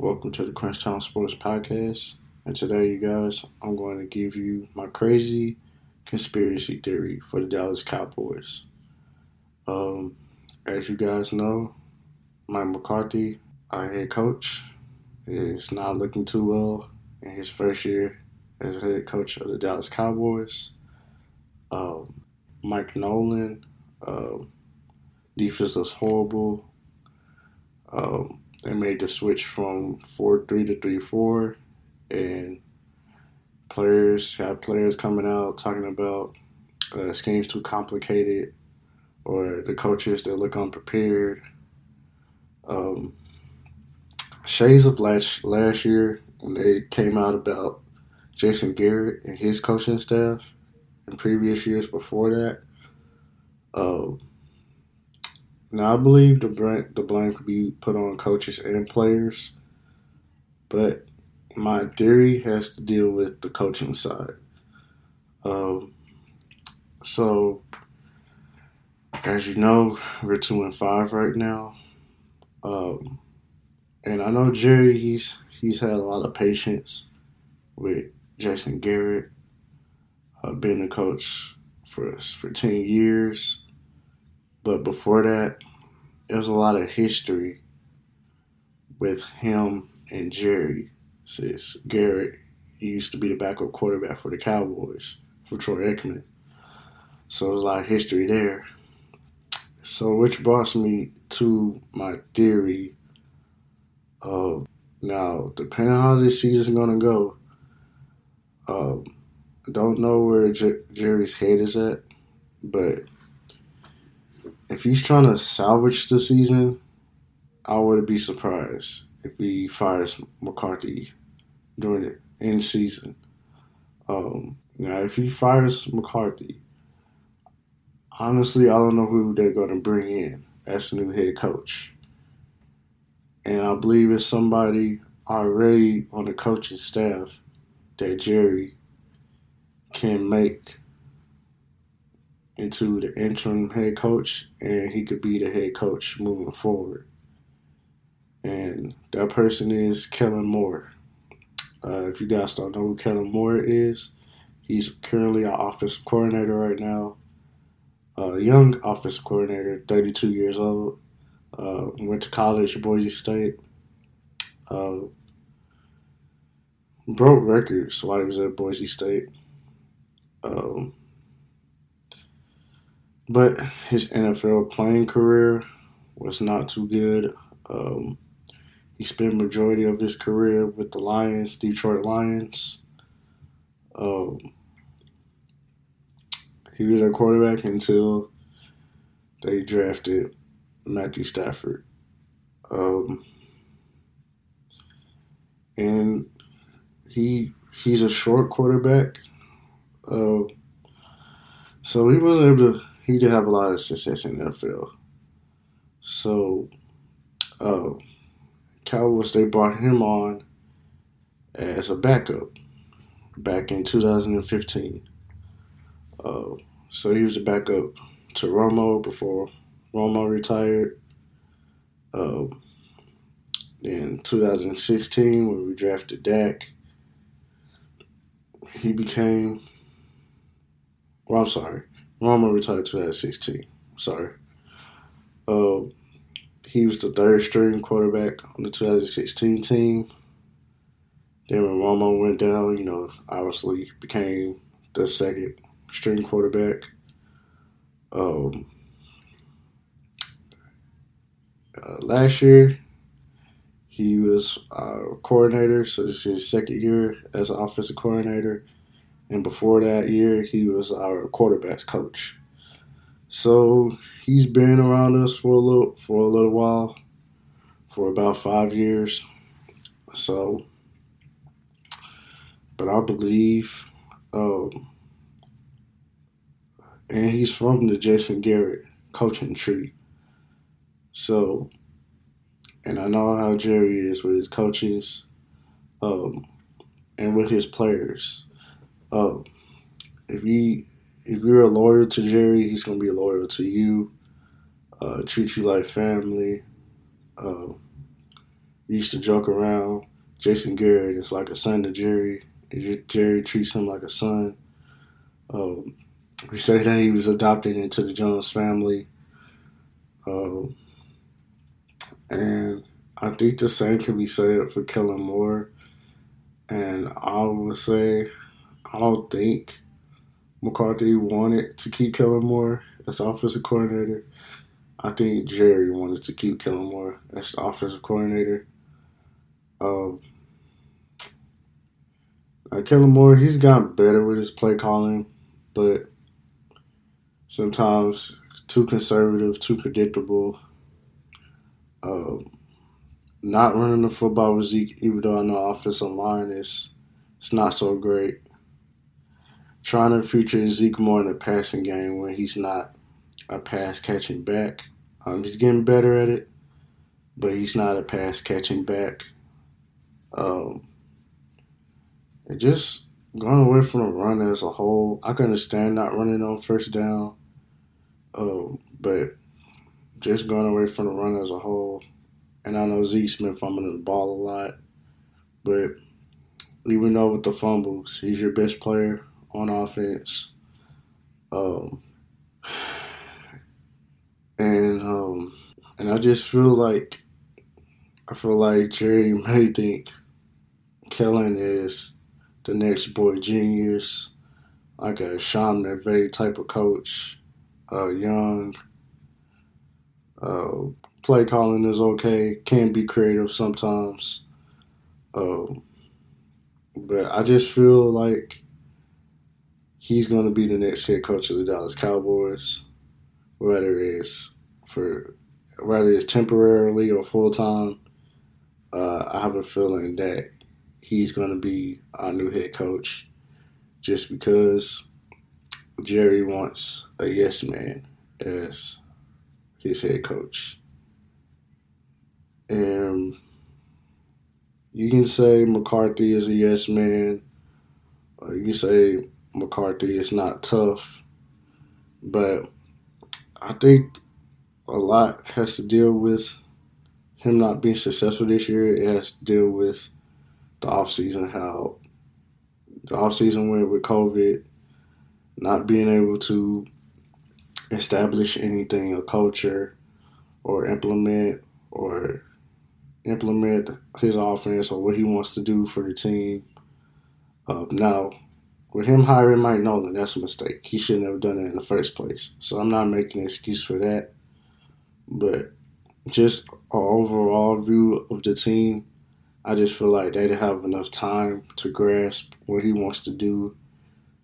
Welcome to the Crunchtown Sports Podcast. And today, you guys, I'm going to give you my crazy conspiracy theory for the Dallas Cowboys. Um, as you guys know, Mike McCarthy, our head coach, is not looking too well in his first year as head coach of the Dallas Cowboys. Um, Mike Nolan, uh, defense was horrible. Um, they made the switch from four three to three four, and players have players coming out talking about uh, this game's too complicated, or the coaches they look unprepared. Um, shades of last last year when they came out about Jason Garrett and his coaching staff, and previous years before that. Um, now I believe the blame, the blame could be put on coaches and players, but my theory has to deal with the coaching side. Um, so, as you know, we're two and five right now, um, and I know Jerry. He's he's had a lot of patience with Jason Garrett. Uh, been a coach for for ten years. But before that, there was a lot of history with him and Jerry. Since Garrett used to be the backup quarterback for the Cowboys for Troy Aikman. So there's a lot of history there. So which brought me to my theory of now, depending on how this season's gonna go, um, I don't know where Jerry's head is at, but if he's trying to salvage the season, I wouldn't be surprised if he fires McCarthy during the end season. Um, now, if he fires McCarthy, honestly, I don't know who they're going to bring in as the new head coach. And I believe it's somebody already on the coaching staff that Jerry can make into the interim head coach, and he could be the head coach moving forward. And that person is Kellen Moore. Uh, if you guys don't know who Kellen Moore is, he's currently our office coordinator right now. Uh, young office coordinator, 32 years old. Uh, went to college, at Boise State. Uh, broke records while he was at Boise State. Um, but his NFL playing career was not too good. Um, he spent majority of his career with the Lions, Detroit Lions. Um, he was a quarterback until they drafted Matthew Stafford. Um, and he he's a short quarterback. Uh, so he wasn't able to he did have a lot of success in the NFL. So, uh, Cowboys they brought him on as a backup back in 2015. Uh, so he was the backup to Romo before Romo retired. Uh, in 2016, when we drafted Dak, he became. Well, I'm sorry. Romo retired 2016. Sorry. Uh, he was the third string quarterback on the 2016 team. Then when Romo went down, you know, obviously became the second string quarterback. Um, uh, last year, he was our coordinator, so this is his second year as an offensive coordinator. And before that year, he was our quarterbacks coach. So he's been around us for a little for a little while, for about five years. So, but I believe, um, and he's from the Jason Garrett coaching tree. So, and I know how Jerry is with his coaches, um, and with his players. Um, if you if you're a lawyer to Jerry, he's gonna be loyal to you. Uh, treat you like family. Uh, we used to joke around. Jason Garrett is like a son to Jerry. Jerry treats him like a son. Um, we say that he was adopted into the Jones family. Um, and I think the same can be said for Kellen Moore. And I would say, I don't think McCarthy wanted to keep Kellen Moore as offensive coordinator. I think Jerry wanted to keep Kellen Moore as offensive coordinator. Um, uh, Kellen Moore, he's gotten better with his play calling, but sometimes too conservative, too predictable. Um, not running the football with Zeke, even though I know offensive line is it's not so great. Trying to feature Zeke more in the passing game when he's not a pass catching back. Um, he's getting better at it, but he's not a pass catching back. Um, and just going away from the run as a whole, I can understand not running on first down, um, but just going away from the run as a whole, and I know Zeke Smith fumbling the ball a lot, but even though with the fumbles, he's your best player on offense. Um, and um, and I just feel like I feel like Jerry may think Kellen is the next boy genius, like a Sean McVay type of coach, uh, young, uh, play calling is okay. Can be creative sometimes. Um, but I just feel like he's going to be the next head coach of the Dallas Cowboys, whether it's for whether it's temporarily or full time. Uh, I have a feeling that he's going to be our new head coach, just because Jerry wants a yes man as his head coach. And you can say McCarthy is a yes man, or you can say McCarthy is not tough, but I think a lot has to deal with him not being successful this year. It has to deal with the offseason, how the offseason went with COVID, not being able to establish anything, a culture, or implement or implement his offense or what he wants to do for the team. Uh, now, with him hiring Mike Nolan, that's a mistake. He shouldn't have done it in the first place. So I'm not making an excuse for that. But just an overall view of the team, I just feel like they didn't have enough time to grasp what he wants to do,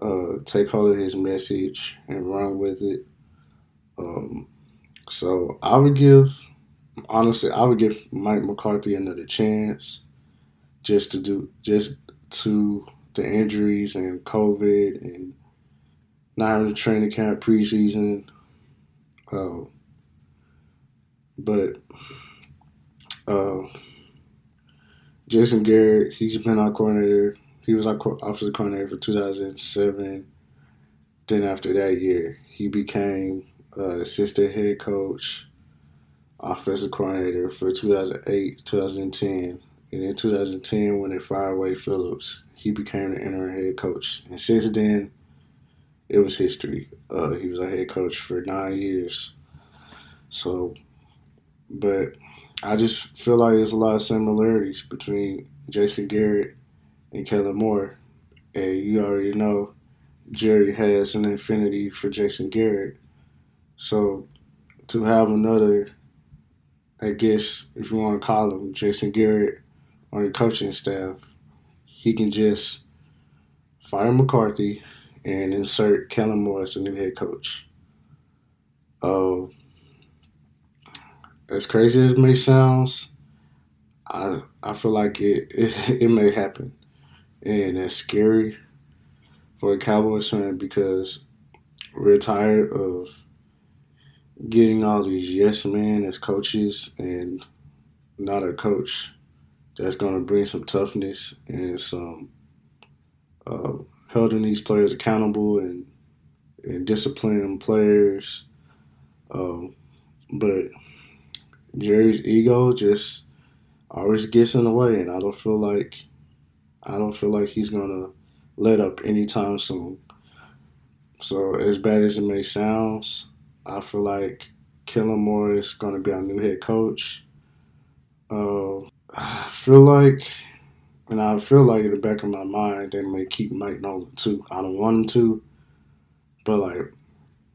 uh, take hold of his message, and run with it. Um, so I would give honestly, I would give Mike McCarthy another chance just to do just to the injuries and COVID and not having the training camp preseason. Uh, but uh, Jason Garrett, he's been our coordinator. He was our offensive coordinator for 2007. Then after that year, he became uh, assistant head coach offensive coordinator for 2008, 2010. And in 2010, when they fired Wade Phillips, he became the interim head coach. And since then, it was history. Uh, he was a head coach for nine years. So, but I just feel like there's a lot of similarities between Jason Garrett and Kellen Moore. And you already know Jerry has an affinity for Jason Garrett. So to have another I guess if you want to call him Jason Garrett on your coaching staff, he can just fire McCarthy and insert Kellen Moore as the new head coach. Uh, as crazy as it may sound, I I feel like it, it, it may happen, and it's scary for a Cowboys fan because we're tired of getting all these yes men as coaches and not a coach that's going to bring some toughness and some uh, holding these players accountable and and disciplining players. Um, but Jerry's ego just always gets in the way, and I don't feel like I don't feel like he's gonna let up anytime soon. So as bad as it may sound, I feel like Kellen Moore is gonna be our new head coach. Uh, I feel like, and I feel like in the back of my mind, they may keep Mike Nolan too. I don't want him to, but like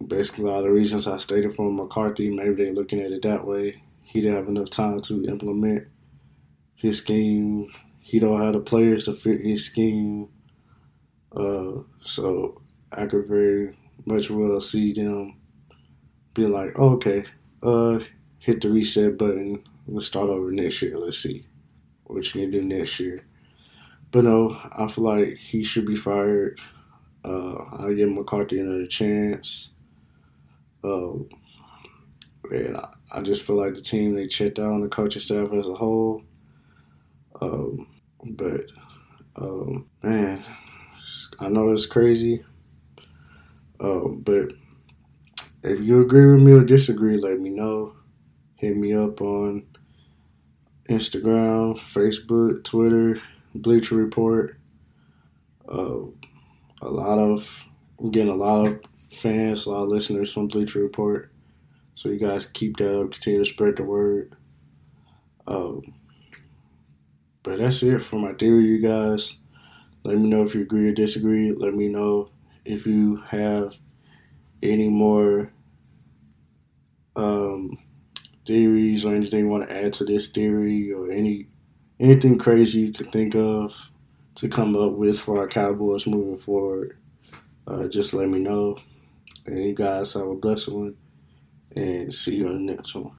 basically all the reasons I stated for McCarthy, maybe they're looking at it that way. He didn't have enough time to implement his scheme. He don't have the players to fit his scheme. Uh, so I could very much well see them be like, oh, okay, uh, hit the reset button. We'll start over next year. Let's see what you can do next year. But no, I feel like he should be fired. Uh, I'll give McCarthy another chance. Um, and I, I, just feel like the team they checked out on the coaching staff as a whole. Um, but um, man, I know it's crazy. Um, but if you agree with me or disagree, let me know. Hit me up on Instagram, Facebook, Twitter, Bleacher Report. Uh, a lot of I'm getting a lot of fans, a lot of listeners from Bleacher Report. So you guys keep that up, continue to spread the word. Um, but that's it for my theory, you guys. Let me know if you agree or disagree. Let me know if you have any more um, theories or anything you want to add to this theory or any anything crazy you could think of to come up with for our Cowboys moving forward. Uh, just let me know. And you guys have a blessed one. And see you on the next one.